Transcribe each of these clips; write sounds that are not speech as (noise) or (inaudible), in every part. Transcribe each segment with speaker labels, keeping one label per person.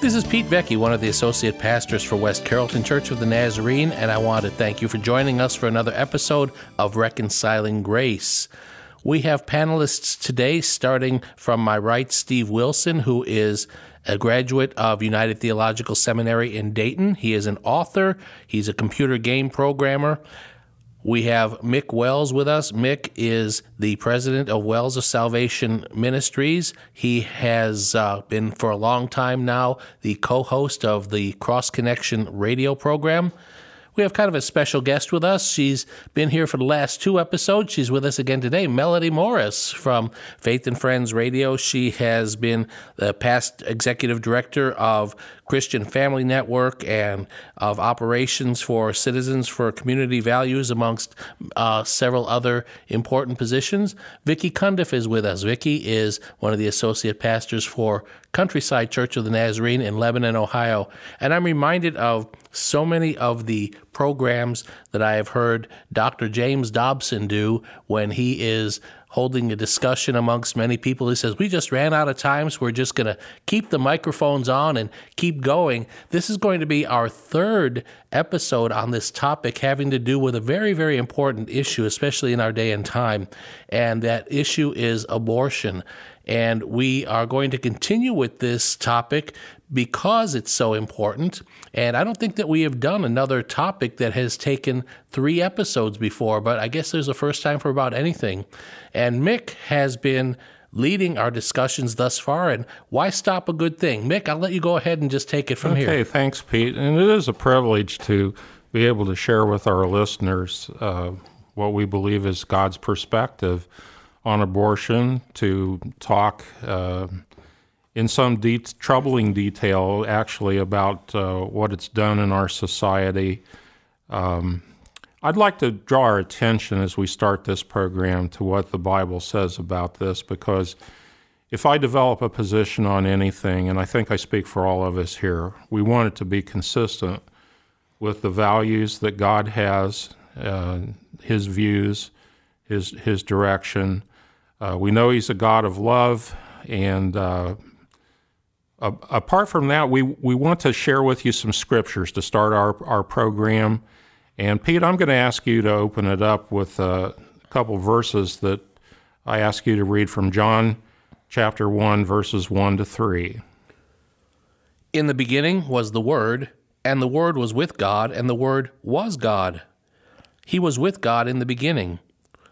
Speaker 1: This is Pete Vecchi, one of the associate pastors for West Carrollton Church of the Nazarene, and I want to thank you for joining us for another episode of Reconciling Grace. We have panelists today, starting from my right, Steve Wilson, who is a graduate of United Theological Seminary in Dayton. He is an author, he's a computer game programmer, we have Mick Wells with us. Mick is the president of Wells of Salvation Ministries. He has uh, been for a long time now the co host of the Cross Connection radio program. We have kind of a special guest with us. She's been here for the last two episodes. She's with us again today, Melody Morris from Faith and Friends Radio. She has been the past executive director of Christian Family Network and of operations for Citizens for Community Values, amongst uh, several other important positions. Vicki Cundiff is with us. Vicki is one of the associate pastors for Countryside Church of the Nazarene in Lebanon, Ohio. And I'm reminded of so many of the programs that I have heard Dr. James Dobson do when he is holding a discussion amongst many people. He says, We just ran out of time, so we're just going to keep the microphones on and keep going. This is going to be our third episode on this topic having to do with a very, very important issue, especially in our day and time. And that issue is abortion. And we are going to continue with this topic because it's so important. And I don't think that we have done another topic that has taken three episodes before, but I guess there's a first time for about anything. And Mick has been leading our discussions thus far, and why stop a good thing? Mick, I'll let you go ahead and just take it from
Speaker 2: okay,
Speaker 1: here.
Speaker 2: Okay, thanks, Pete. And it is a privilege to be able to share with our listeners uh, what we believe is God's perspective on abortion, to talk. Uh, in some de- troubling detail, actually, about uh, what it's done in our society. Um, I'd like to draw our attention as we start this program to what the Bible says about this because if I develop a position on anything, and I think I speak for all of us here, we want it to be consistent with the values that God has, uh, His views, His His direction. Uh, we know He's a God of love, and uh, uh, apart from that, we, we want to share with you some scriptures to start our, our program. And Pete, I'm going to ask you to open it up with a couple verses that I ask you to read from John chapter 1, verses 1 to 3.
Speaker 1: In the beginning was the Word, and the Word was with God, and the Word was God. He was with God in the beginning.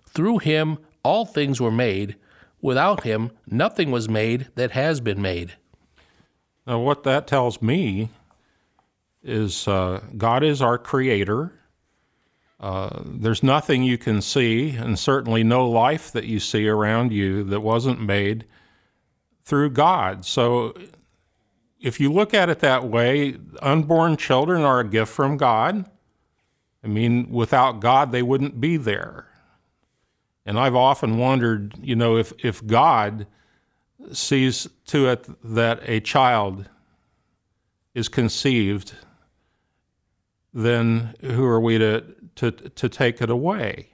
Speaker 1: Through him all things were made. Without him nothing was made that has been made.
Speaker 2: Now, what that tells me is uh, God is our creator. Uh, there's nothing you can see, and certainly no life that you see around you that wasn't made through God. So, if you look at it that way, unborn children are a gift from God. I mean, without God, they wouldn't be there. And I've often wondered, you know, if, if God sees to it that a child is conceived, then who are we to, to, to take it away?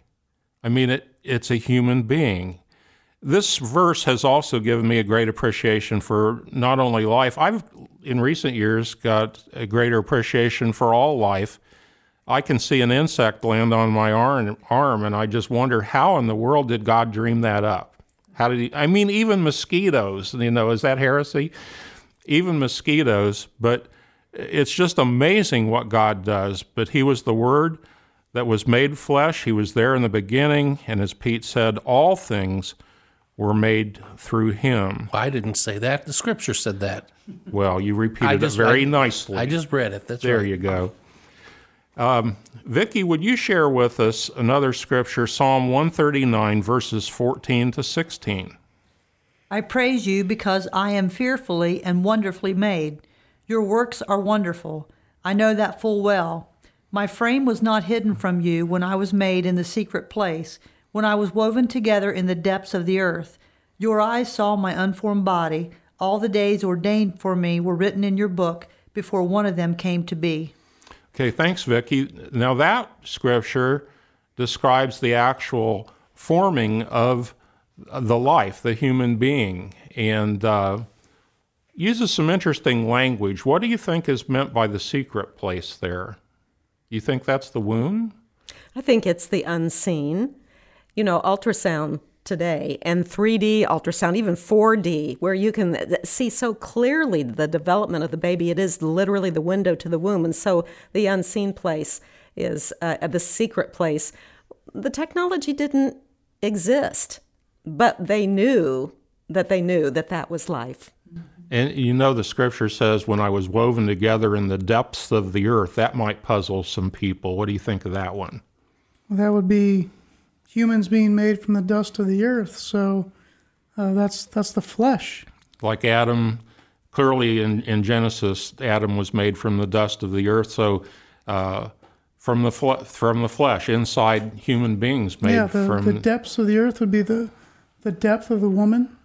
Speaker 2: I mean, it, it's a human being. This verse has also given me a great appreciation for not only life, I've in recent years got a greater appreciation for all life. I can see an insect land on my arm, arm and I just wonder how in the world did God dream that up? How did he? I mean, even mosquitoes. You know, is that heresy? Even mosquitoes. But it's just amazing what God does. But He was the Word that was made flesh. He was there in the beginning, and as Pete said, all things were made through Him.
Speaker 1: I didn't say that. The Scripture said that.
Speaker 2: Well, you repeated just, it very
Speaker 1: I,
Speaker 2: nicely.
Speaker 1: I just read it. That's
Speaker 2: there.
Speaker 1: Right.
Speaker 2: You go. Um, Vicki, would you share with us another scripture, Psalm 139, verses 14 to 16?
Speaker 3: I praise you because I am fearfully and wonderfully made. Your works are wonderful. I know that full well. My frame was not hidden from you when I was made in the secret place, when I was woven together in the depths of the earth. Your eyes saw my unformed body. All the days ordained for me were written in your book before one of them came to be.
Speaker 2: Okay, thanks, Vicki. Now, that scripture describes the actual forming of the life, the human being, and uh, uses some interesting language. What do you think is meant by the secret place there? You think that's the womb?
Speaker 4: I think it's the unseen. You know, ultrasound today and 3D ultrasound, even 4D, where you can see so clearly the development of the baby. It is literally the window to the womb. And so the unseen place is uh, the secret place. The technology didn't exist, but they knew that they knew that that was life.
Speaker 2: And you know, the scripture says, when I was woven together in the depths of the earth, that might puzzle some people. What do you think of that one?
Speaker 5: Well, that would be humans being made from the dust of the earth. So uh, that's that's the flesh.
Speaker 2: Like Adam, clearly in, in Genesis, Adam was made from the dust of the earth. So uh, from the fle- from the flesh, inside human beings made
Speaker 5: yeah, the,
Speaker 2: from
Speaker 5: the depths of the earth would be the the depth of the woman.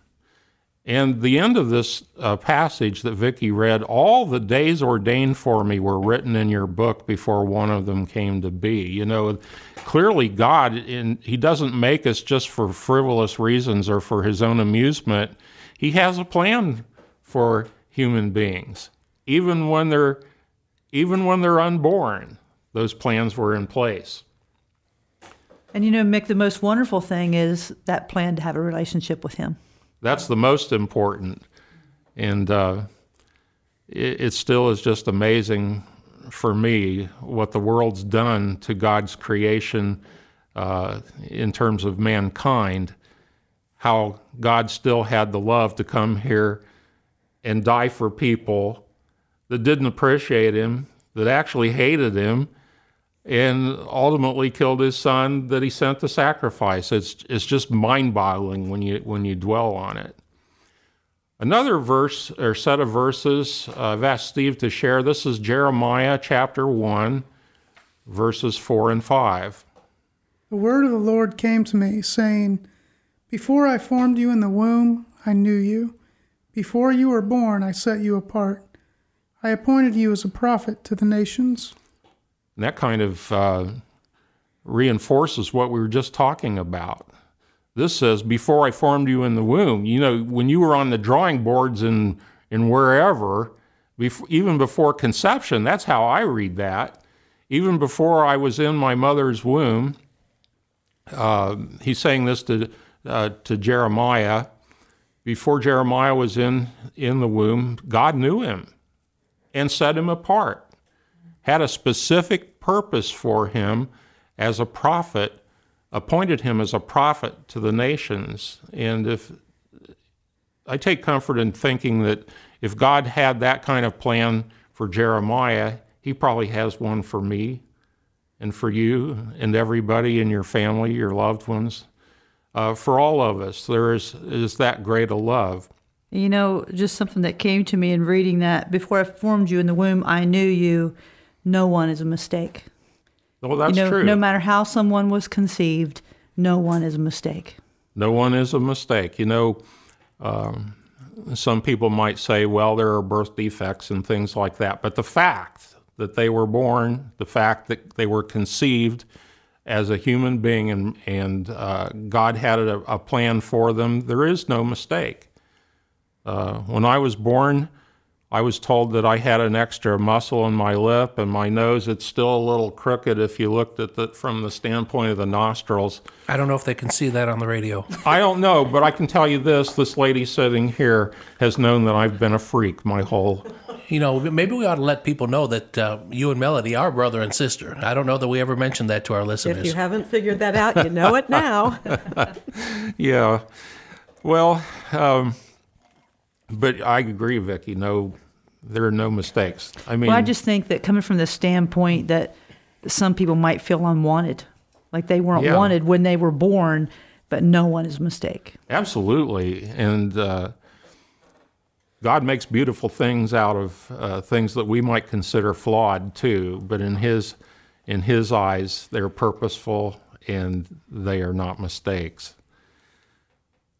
Speaker 2: And the end of this uh, passage that Vicki read, all the days ordained for me were written in your book before one of them came to be. You know, clearly God, in, He doesn't make us just for frivolous reasons or for His own amusement. He has a plan for human beings, even when they're even when they're unborn. Those plans were in place.
Speaker 3: And you know, Mick, the most wonderful thing is that plan to have a relationship with Him.
Speaker 2: That's the most important. And uh, it, it still is just amazing for me what the world's done to God's creation uh, in terms of mankind, how God still had the love to come here and die for people that didn't appreciate Him, that actually hated Him, and ultimately killed his son that he sent to sacrifice. It's, it's just mind boggling when you, when you dwell on it. Another verse or set of verses uh, I've asked Steve to share. This is Jeremiah chapter 1, verses 4 and 5.
Speaker 5: The word of the Lord came to me, saying, Before I formed you in the womb, I knew you. Before you were born, I set you apart. I appointed you as a prophet to the nations.
Speaker 2: And that kind of uh, reinforces what we were just talking about. This says, Before I formed you in the womb, you know, when you were on the drawing boards and, and wherever, even before conception, that's how I read that. Even before I was in my mother's womb, uh, he's saying this to, uh, to Jeremiah. Before Jeremiah was in, in the womb, God knew him and set him apart had a specific purpose for him as a prophet, appointed him as a prophet to the nations. And if I take comfort in thinking that if God had that kind of plan for Jeremiah, he probably has one for me and for you and everybody in your family, your loved ones. Uh, for all of us, there is, is that great a love.
Speaker 3: You know, just something that came to me in reading that before I formed you in the womb, I knew you no one is a mistake.
Speaker 2: Well, that's
Speaker 3: you know,
Speaker 2: true.
Speaker 3: No matter how someone was conceived, no one is a mistake.
Speaker 2: No one is a mistake. You know, um, some people might say, well, there are birth defects and things like that. But the fact that they were born, the fact that they were conceived as a human being and, and uh, God had a, a, plan for them, there is no mistake. Uh, when I was born, I was told that I had an extra muscle in my lip and my nose. It's still a little crooked if you looked at it from the standpoint of the nostrils.
Speaker 1: I don't know if they can see that on the radio.
Speaker 2: I don't know, but I can tell you this this lady sitting here has known that I've been a freak my whole.
Speaker 1: You know, maybe we ought to let people know that uh, you and Melody are brother and sister. I don't know that we ever mentioned that to our listeners.
Speaker 4: If you haven't figured that out, you know it now. (laughs)
Speaker 2: yeah. Well, um, but I agree, Vicki. No, there are no mistakes. I mean,
Speaker 3: well, I just think that coming from the standpoint that some people might feel unwanted, like they weren't yeah. wanted when they were born, but no one is a mistake.
Speaker 2: Absolutely, and uh, God makes beautiful things out of uh, things that we might consider flawed too. But in His in His eyes, they're purposeful and they are not mistakes.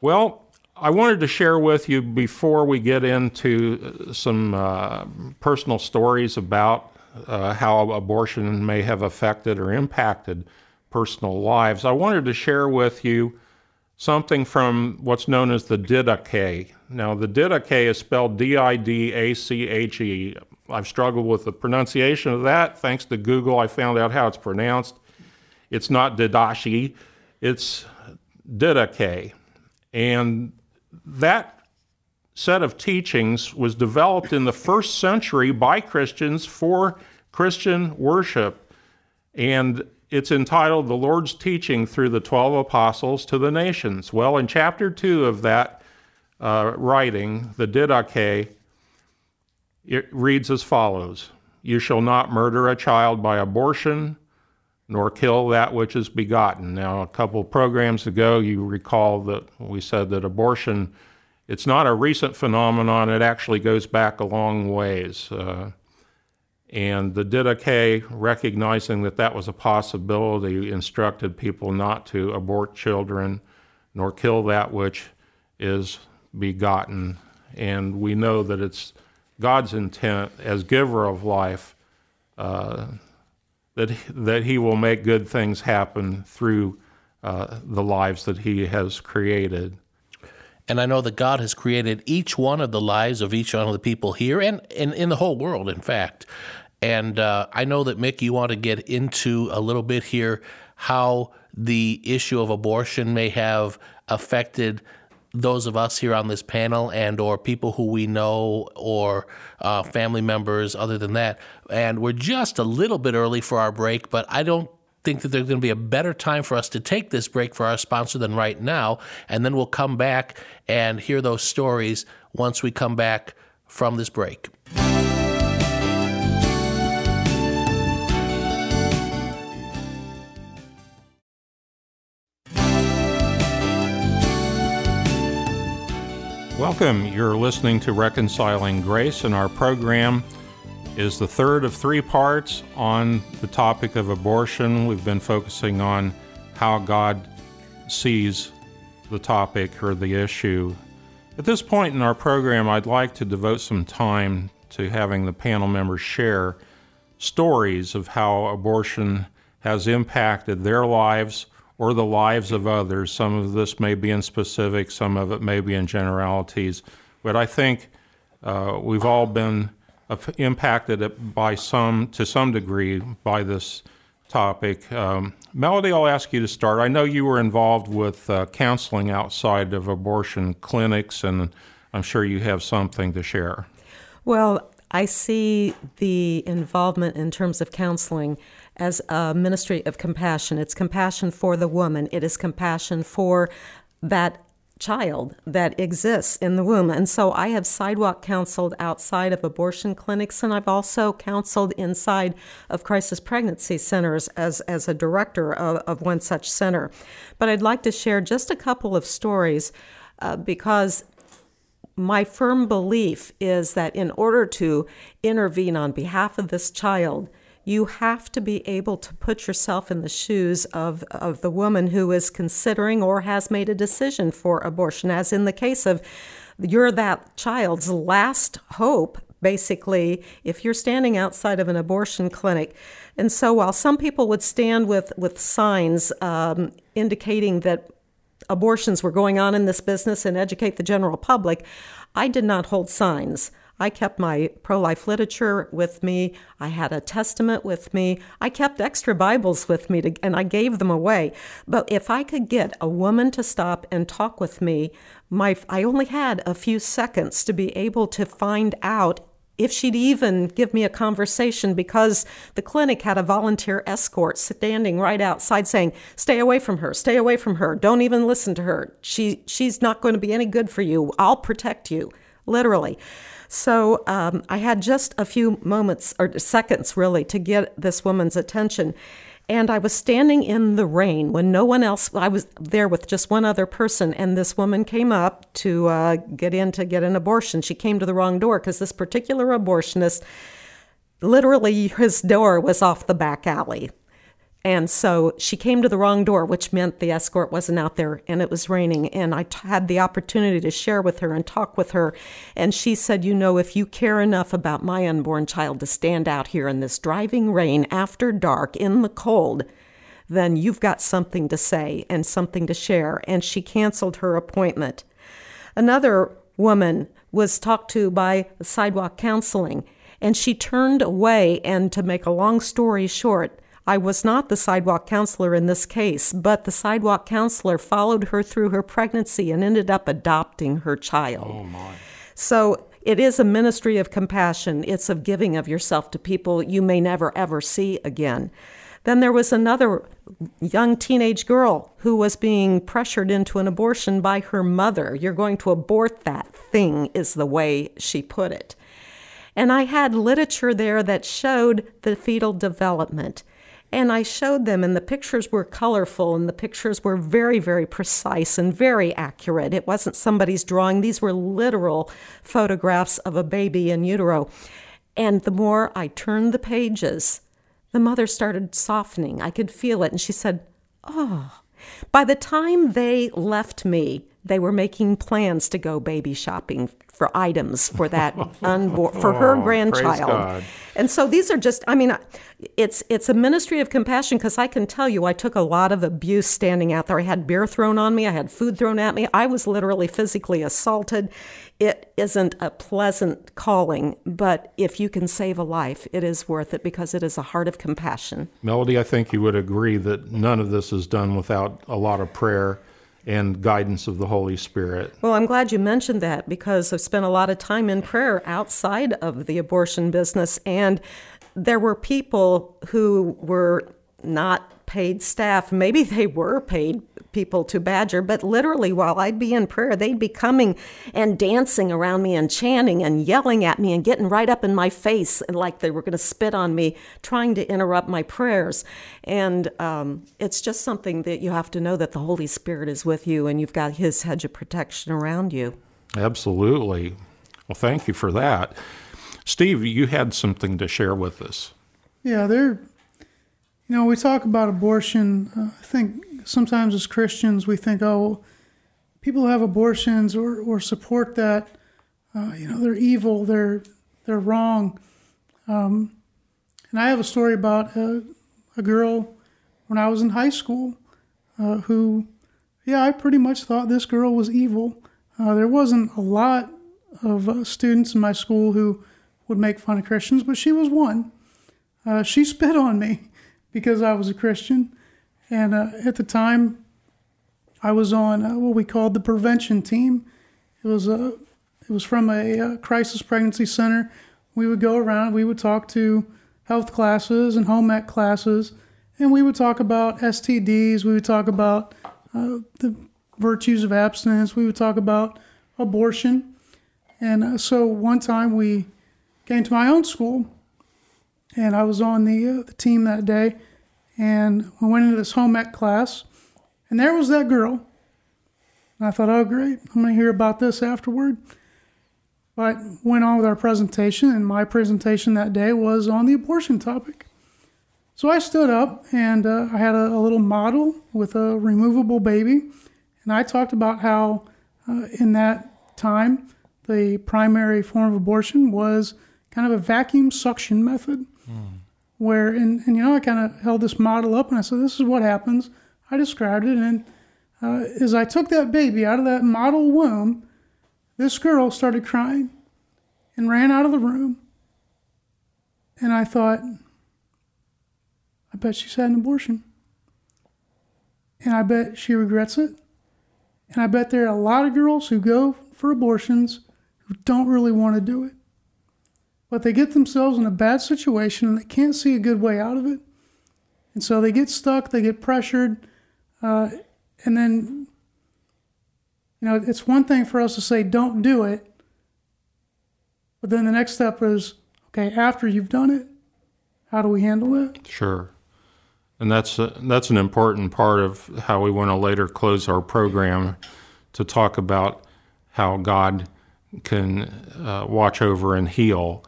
Speaker 2: Well, I wanted to share with you before we get into some uh, personal stories about uh, how abortion may have affected or impacted personal lives. I wanted to share with you something from what's known as the Didache. Now, the Didache is spelled D I D A C H E. I've struggled with the pronunciation of that. Thanks to Google, I found out how it's pronounced. It's not Didashi, it's Didache. And that set of teachings was developed in the first century by Christians for Christian worship. And it's entitled The Lord's Teaching Through the Twelve Apostles to the Nations. Well, in chapter 2 of that uh, writing, the Didache, it reads as follows You shall not murder a child by abortion, nor kill that which is begotten. Now, a couple programs ago, you recall that we said that abortion, it's not a recent phenomenon, it actually goes back a long ways. Uh, and the Didache, recognizing that that was a possibility, instructed people not to abort children nor kill that which is begotten. And we know that it's God's intent as giver of life uh, that, that He will make good things happen through uh, the lives that He has created.
Speaker 1: And I know that God has created each one of the lives of each one of the people here and, and in the whole world, in fact. And uh, I know that, Mick, you want to get into a little bit here how the issue of abortion may have affected those of us here on this panel and or people who we know or uh, family members other than that. And we're just a little bit early for our break but i don't think that there's going to be a better time for us to take this break for our sponsor than right now. And then we'll come back and hear those stories once we come back from this break
Speaker 2: Welcome. You're listening to Reconciling Grace, and our program is the third of three parts on the topic of abortion. We've been focusing on how God sees the topic or the issue. At this point in our program, I'd like to devote some time to having the panel members share stories of how abortion has impacted their lives or the lives of others. Some of this may be in specifics, some of it may be in generalities. But I think uh, we've all been impacted by some, to some degree, by this topic. Um, Melody, I'll ask you to start. I know you were involved with uh, counseling outside of abortion clinics, and I'm sure you have something to share.
Speaker 4: Well, I see the involvement in terms of counseling as a ministry of compassion. It's compassion for the woman, it is compassion for that child that exists in the womb. And so I have sidewalk counseled outside of abortion clinics, and I've also counseled inside of crisis pregnancy centers as, as a director of, of one such center. But I'd like to share just a couple of stories uh, because my firm belief is that in order to intervene on behalf of this child, you have to be able to put yourself in the shoes of, of the woman who is considering or has made a decision for abortion, as in the case of you're that child's last hope basically if you're standing outside of an abortion clinic. And so while some people would stand with with signs um, indicating that abortions were going on in this business and educate the general public i did not hold signs I kept my pro life literature with me. I had a testament with me. I kept extra Bibles with me to, and I gave them away. But if I could get a woman to stop and talk with me, my, I only had a few seconds to be able to find out if she'd even give me a conversation because the clinic had a volunteer escort standing right outside saying, "Stay away from her. Stay away from her. Don't even listen to her. She she's not going to be any good for you. I'll protect you." Literally. So um, I had just a few moments or seconds really to get this woman's attention. And I was standing in the rain when no one else, I was there with just one other person, and this woman came up to uh, get in to get an abortion. She came to the wrong door because this particular abortionist, literally, his door was off the back alley. And so she came to the wrong door, which meant the escort wasn't out there and it was raining. And I t- had the opportunity to share with her and talk with her. And she said, You know, if you care enough about my unborn child to stand out here in this driving rain after dark in the cold, then you've got something to say and something to share. And she canceled her appointment. Another woman was talked to by sidewalk counseling, and she turned away. And to make a long story short, I was not the sidewalk counselor in this case, but the sidewalk counselor followed her through her pregnancy and ended up adopting her child.
Speaker 2: Oh, my.
Speaker 4: So it is a ministry of compassion. It's of giving of yourself to people you may never ever see again. Then there was another young teenage girl who was being pressured into an abortion by her mother. You're going to abort that thing, is the way she put it. And I had literature there that showed the fetal development. And I showed them, and the pictures were colorful, and the pictures were very, very precise and very accurate. It wasn't somebody's drawing, these were literal photographs of a baby in utero. And the more I turned the pages, the mother started softening. I could feel it, and she said, Oh. By the time they left me, they were making plans to go baby shopping for items for that (laughs) unborn for her
Speaker 2: Oh,
Speaker 4: grandchild. And so these are just I mean it's it's a ministry of compassion because I can tell you I took a lot of abuse standing out there. I had beer thrown on me, I had food thrown at me. I was literally physically assaulted. It isn't a pleasant calling, but if you can save a life, it is worth it because it is a heart of compassion.
Speaker 2: Melody, I think you would agree that none of this is done without a lot of prayer and guidance of the Holy Spirit.
Speaker 4: Well, I'm glad you mentioned that because I've spent a lot of time in prayer outside of the abortion business, and there were people who were not paid staff. Maybe they were paid people to badger, but literally while I'd be in prayer, they'd be coming and dancing around me and chanting and yelling at me and getting right up in my face and like they were going to spit on me, trying to interrupt my prayers. And um, it's just something that you have to know that the Holy Spirit is with you and you've got His hedge of protection around you.
Speaker 2: Absolutely. Well, thank you for that. Steve, you had something to share with us.
Speaker 5: Yeah, they're, you know, we talk about abortion. Uh, I think sometimes as Christians we think, oh, people who have abortions or, or support that, uh, you know, they're evil, they're they're wrong. Um, and I have a story about uh, a girl when I was in high school uh, who, yeah, I pretty much thought this girl was evil. Uh, there wasn't a lot of uh, students in my school who would make fun of Christians, but she was one. She (laughs) spit on me because I was a Christian. And uh, at the time, I was on uh, what we called the prevention team. It was a, it was from a, uh crisis pregnancy center. We would go around. We would talk to health classes and home ec classes, and we would talk about STDs. We would talk about uh, the virtues of abstinence. We would talk about abortion. And uh, so one time we came to my own school, and I was on the uh, the team that day, and we went into this home ec class, and there was that girl. And I thought, oh great, I'm going to hear about this afterward. But went on with our presentation, and my presentation that day was on the abortion topic. So I stood up, and uh, I had a, a little model with a removable baby, and I talked about how uh, in that time the primary form of abortion was kind of a vacuum suction method where and, and you know i kind of held this model up and i said this is what happens. I described it and uh, as i took that baby out of that model womb this girl started crying and ran out of the room. And i thought i bet she's had an abortion. And i bet she regrets it. And i bet there are a lot of girls who go for abortions who don't really want to do it but they get themselves in a bad situation and they can't see a good way out of it. And so they get stuck, they get pressured, uh, and then, you know, it's one thing for us to say, don't do it. But then the next step is, okay, after you've done it, how do we handle it?
Speaker 2: Sure. And that's a, that's an important part of how we want to later close our program to talk about how God can uh, watch over and heal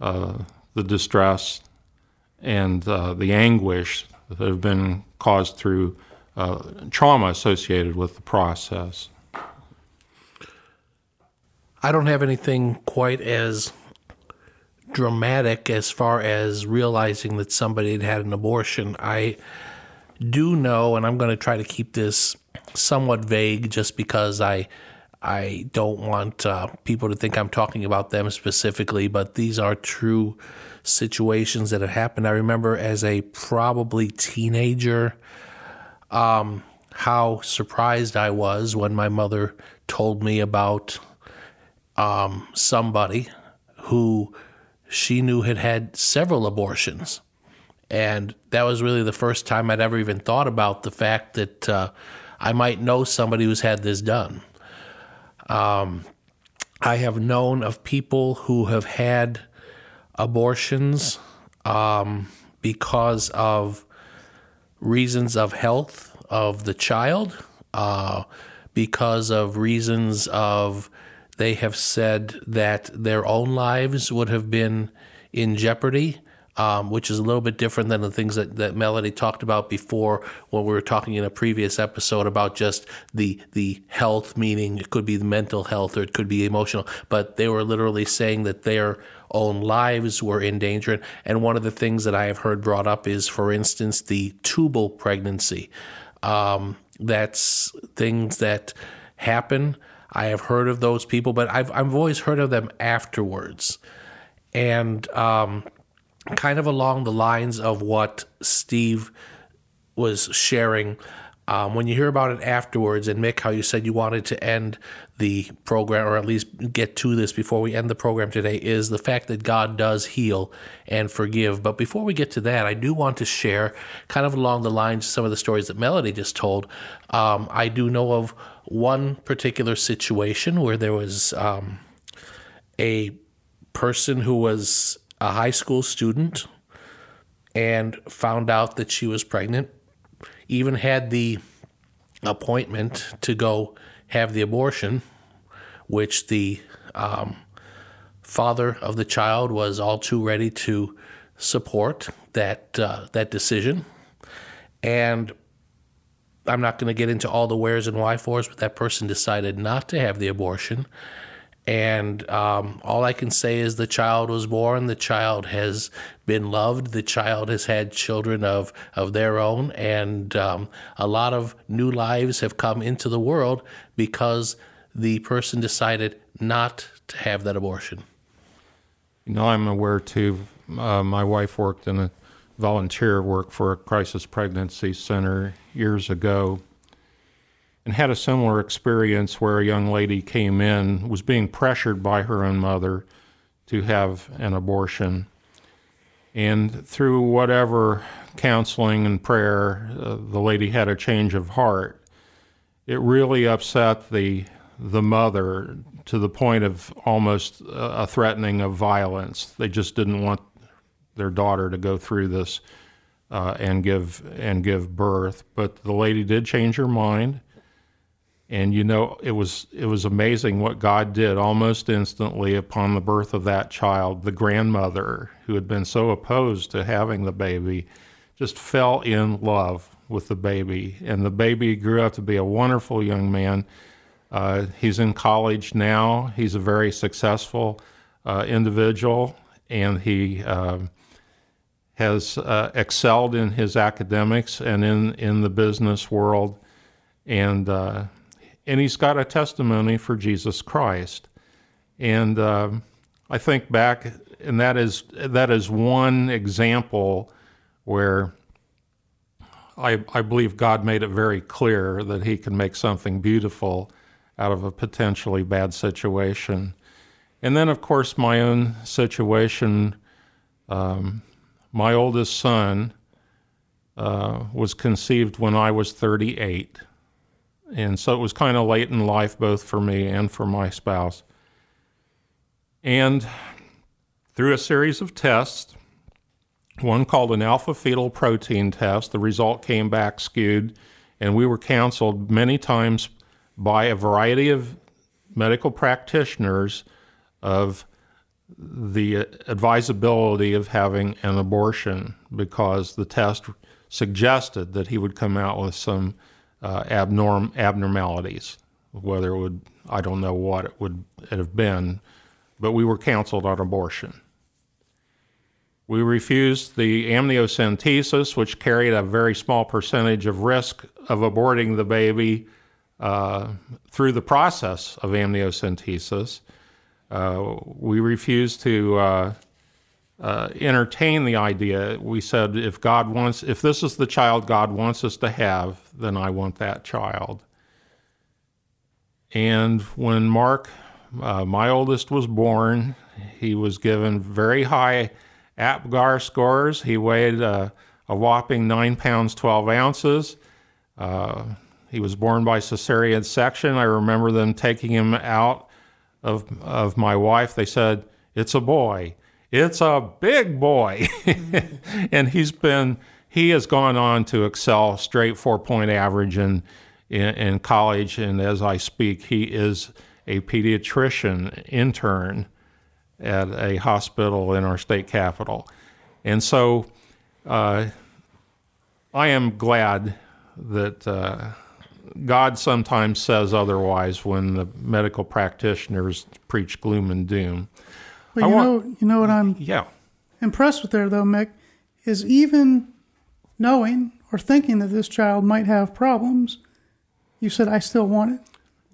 Speaker 2: uh, the distress and uh, the anguish that have been caused through uh, trauma associated with the process.
Speaker 1: I don't have anything quite as dramatic as far as realizing that somebody had had an abortion. I do know, and I'm going to try to keep this somewhat vague just because I. I don't want uh, people to think I'm talking about them specifically, but these are true situations that have happened. I remember as a probably teenager um, how surprised I was when my mother told me about um, somebody who she knew had had several abortions. And that was really the first time I'd ever even thought about the fact that uh, I might know somebody who's had this done. Um, I have known of people who have had abortions um, because of reasons of health of the child, uh, because of reasons of they have said that their own lives would have been in jeopardy. Um, which is a little bit different than the things that, that Melody talked about before when we were talking in a previous episode about just the the health, meaning it could be the mental health or it could be emotional. But they were literally saying that their own lives were in danger. And one of the things that I have heard brought up is, for instance, the tubal pregnancy. Um, that's things that happen. I have heard of those people, but I've I've always heard of them afterwards, and um, kind of along the lines of what Steve was sharing. Um, when you hear about it afterwards, and Mick, how you said you wanted to end the program, or at least get to this before we end the program today, is the fact that God does heal and forgive. But before we get to that, I do want to share, kind of along the lines of some of the stories that Melody just told. Um, I do know of one particular situation where there was um, a person who was a high school student and found out that she was pregnant, even had the appointment to go have the abortion, which the um, father of the child was all too ready to support that uh, that decision, and I'm not going to get into all the wheres and why fors, but that person decided not to have the abortion. And um, all I can say is the child was born, the child has been loved, the child has had children of, of their own, and um, a lot of new lives have come into the world because the person decided not to have that abortion.
Speaker 2: You know, I'm aware too. Uh, my wife worked in a volunteer work for a crisis pregnancy center years ago and had a similar experience where a young lady came in, was being pressured by her own mother to have an abortion. And through whatever counseling and prayer, uh, the lady had a change of heart. It really upset the the mother to the point of almost a threatening of violence. They just didn't want their daughter to go through this uh, and give and give birth. But the lady did change her mind, and you know it was it was amazing what God did almost instantly upon the birth of that child. The grandmother who had been so opposed to having the baby just fell in love with the baby, and the baby grew up to be a wonderful young man. Uh, he's in college now. He's a very successful uh, individual, and he uh, has excelled in his academics and in, in the business world, and uh, and he's got a testimony for Jesus Christ. And uh, I think back, and that is that is one example where I, I believe God made it very clear that He can make something beautiful out of a potentially bad situation. And then, of course, my own situation. Um, my oldest son uh, was conceived when I was 38. And so it was kind of late in life, both for me and for my spouse. And through a series of tests, one called an alpha fetal protein test, the result came back skewed, and we were counseled many times by a variety of medical practitioners of the advisability of having an abortion because the test suggested that he would come out with some uh, abnorm abnormalities. Whether it would, I don't know what it would it have been, but we were counseled on abortion. We refused the amniocentesis, which carried a very small percentage of risk of aborting the baby uh, through the process of amniocentesis. Uh, we refused to uh, entertain the idea. We said, if God wants, if this is the child God wants us to have, then I want that child. And when Mark, uh, my oldest, was born, he was given very high APGAR scores. He weighed uh, a whopping 9 pounds 12 ounces. Uh, he was born by cesarean section. I remember them taking him out of, of my wife. They said, It's a boy. It's a big boy. (laughs) and he's been, he has gone on to excel straight four point average in, in, in college. And as I speak, he is a pediatrician intern at a hospital in our state capital. And so uh, I am glad that uh, God sometimes says otherwise when the medical practitioners preach gloom and doom.
Speaker 5: But
Speaker 2: I
Speaker 5: you
Speaker 2: want-
Speaker 5: know, you know what I'm
Speaker 2: Yeah.
Speaker 5: impressed with there, though, Mick, is even knowing or thinking that this child might have problems, you said, I still want it.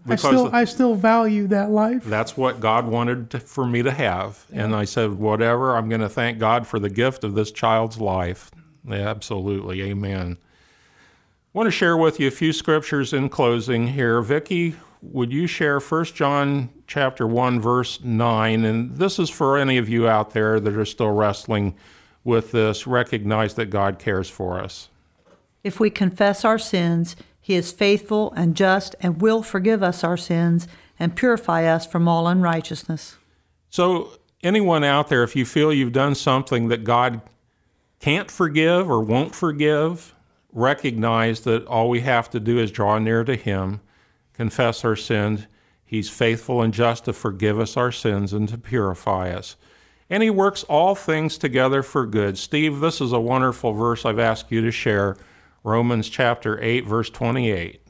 Speaker 5: I still,
Speaker 2: the-
Speaker 5: I still value that life.
Speaker 2: That's what God wanted to, for me to have. And I said, whatever, I'm going to thank God for the gift of this child's life. Yeah, absolutely. Amen. I want to share with you a few scriptures in closing here. Vicki, would you share 1 John chapter 1 verse 9 and this is for any of you out there that are still wrestling with this recognize that God cares for us.
Speaker 3: If we confess our sins, he is faithful and just and will forgive us our sins and purify us from all unrighteousness.
Speaker 2: So, anyone out there, if you feel you've done something that God can't forgive or won't forgive, recognize that all we have to do is draw near to Him, confess our sins. He's faithful and just to forgive us our sins and to purify us. And He works all things together for good. Steve, this is a wonderful verse I've asked you to share Romans chapter 8, verse 28.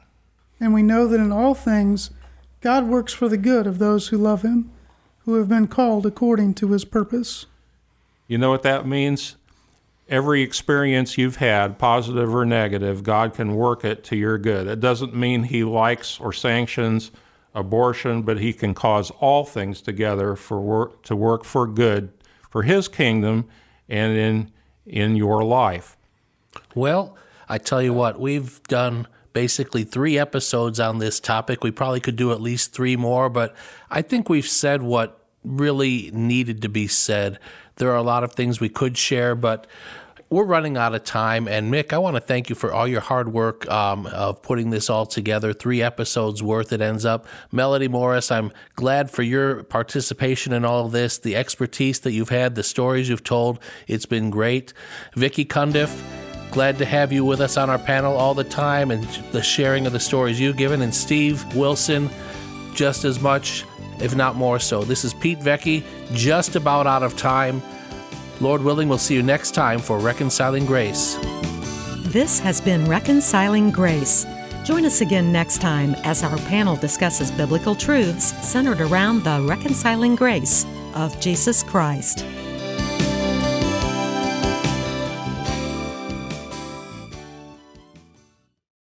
Speaker 5: And we know that in all things, God works for the good of those who love him, who have been called according to his purpose.
Speaker 2: You know what that means? Every experience you've had, positive or negative, God can work it to your good. It doesn't mean He likes or sanctions abortion, but He can cause all things together for work, to work for good for His kingdom and in in your life.
Speaker 1: Well, I tell you what, we've done basically three episodes on this topic. We probably could do at least three more, but I think we've said what really needed to be said. There are a lot of things we could share, but we're running out of time. And Mick, I want to thank you for all your hard work um, of putting this all together. Three episodes worth it ends up. Melody Morris, I'm glad for your participation in all of this, the expertise that you've had, the stories you've told. It's been great. Vicki Cundiff, glad to have you with us on our panel all the time and the sharing of the stories you've given. And Steve Wilson, just as much, if not more so. This is Pete Vecchi, just about out of time. Lord willing, we'll see you next time for Reconciling Grace.
Speaker 4: This has been Reconciling Grace. Join us again next time as our panel discusses biblical truths centered around the reconciling grace of Jesus Christ.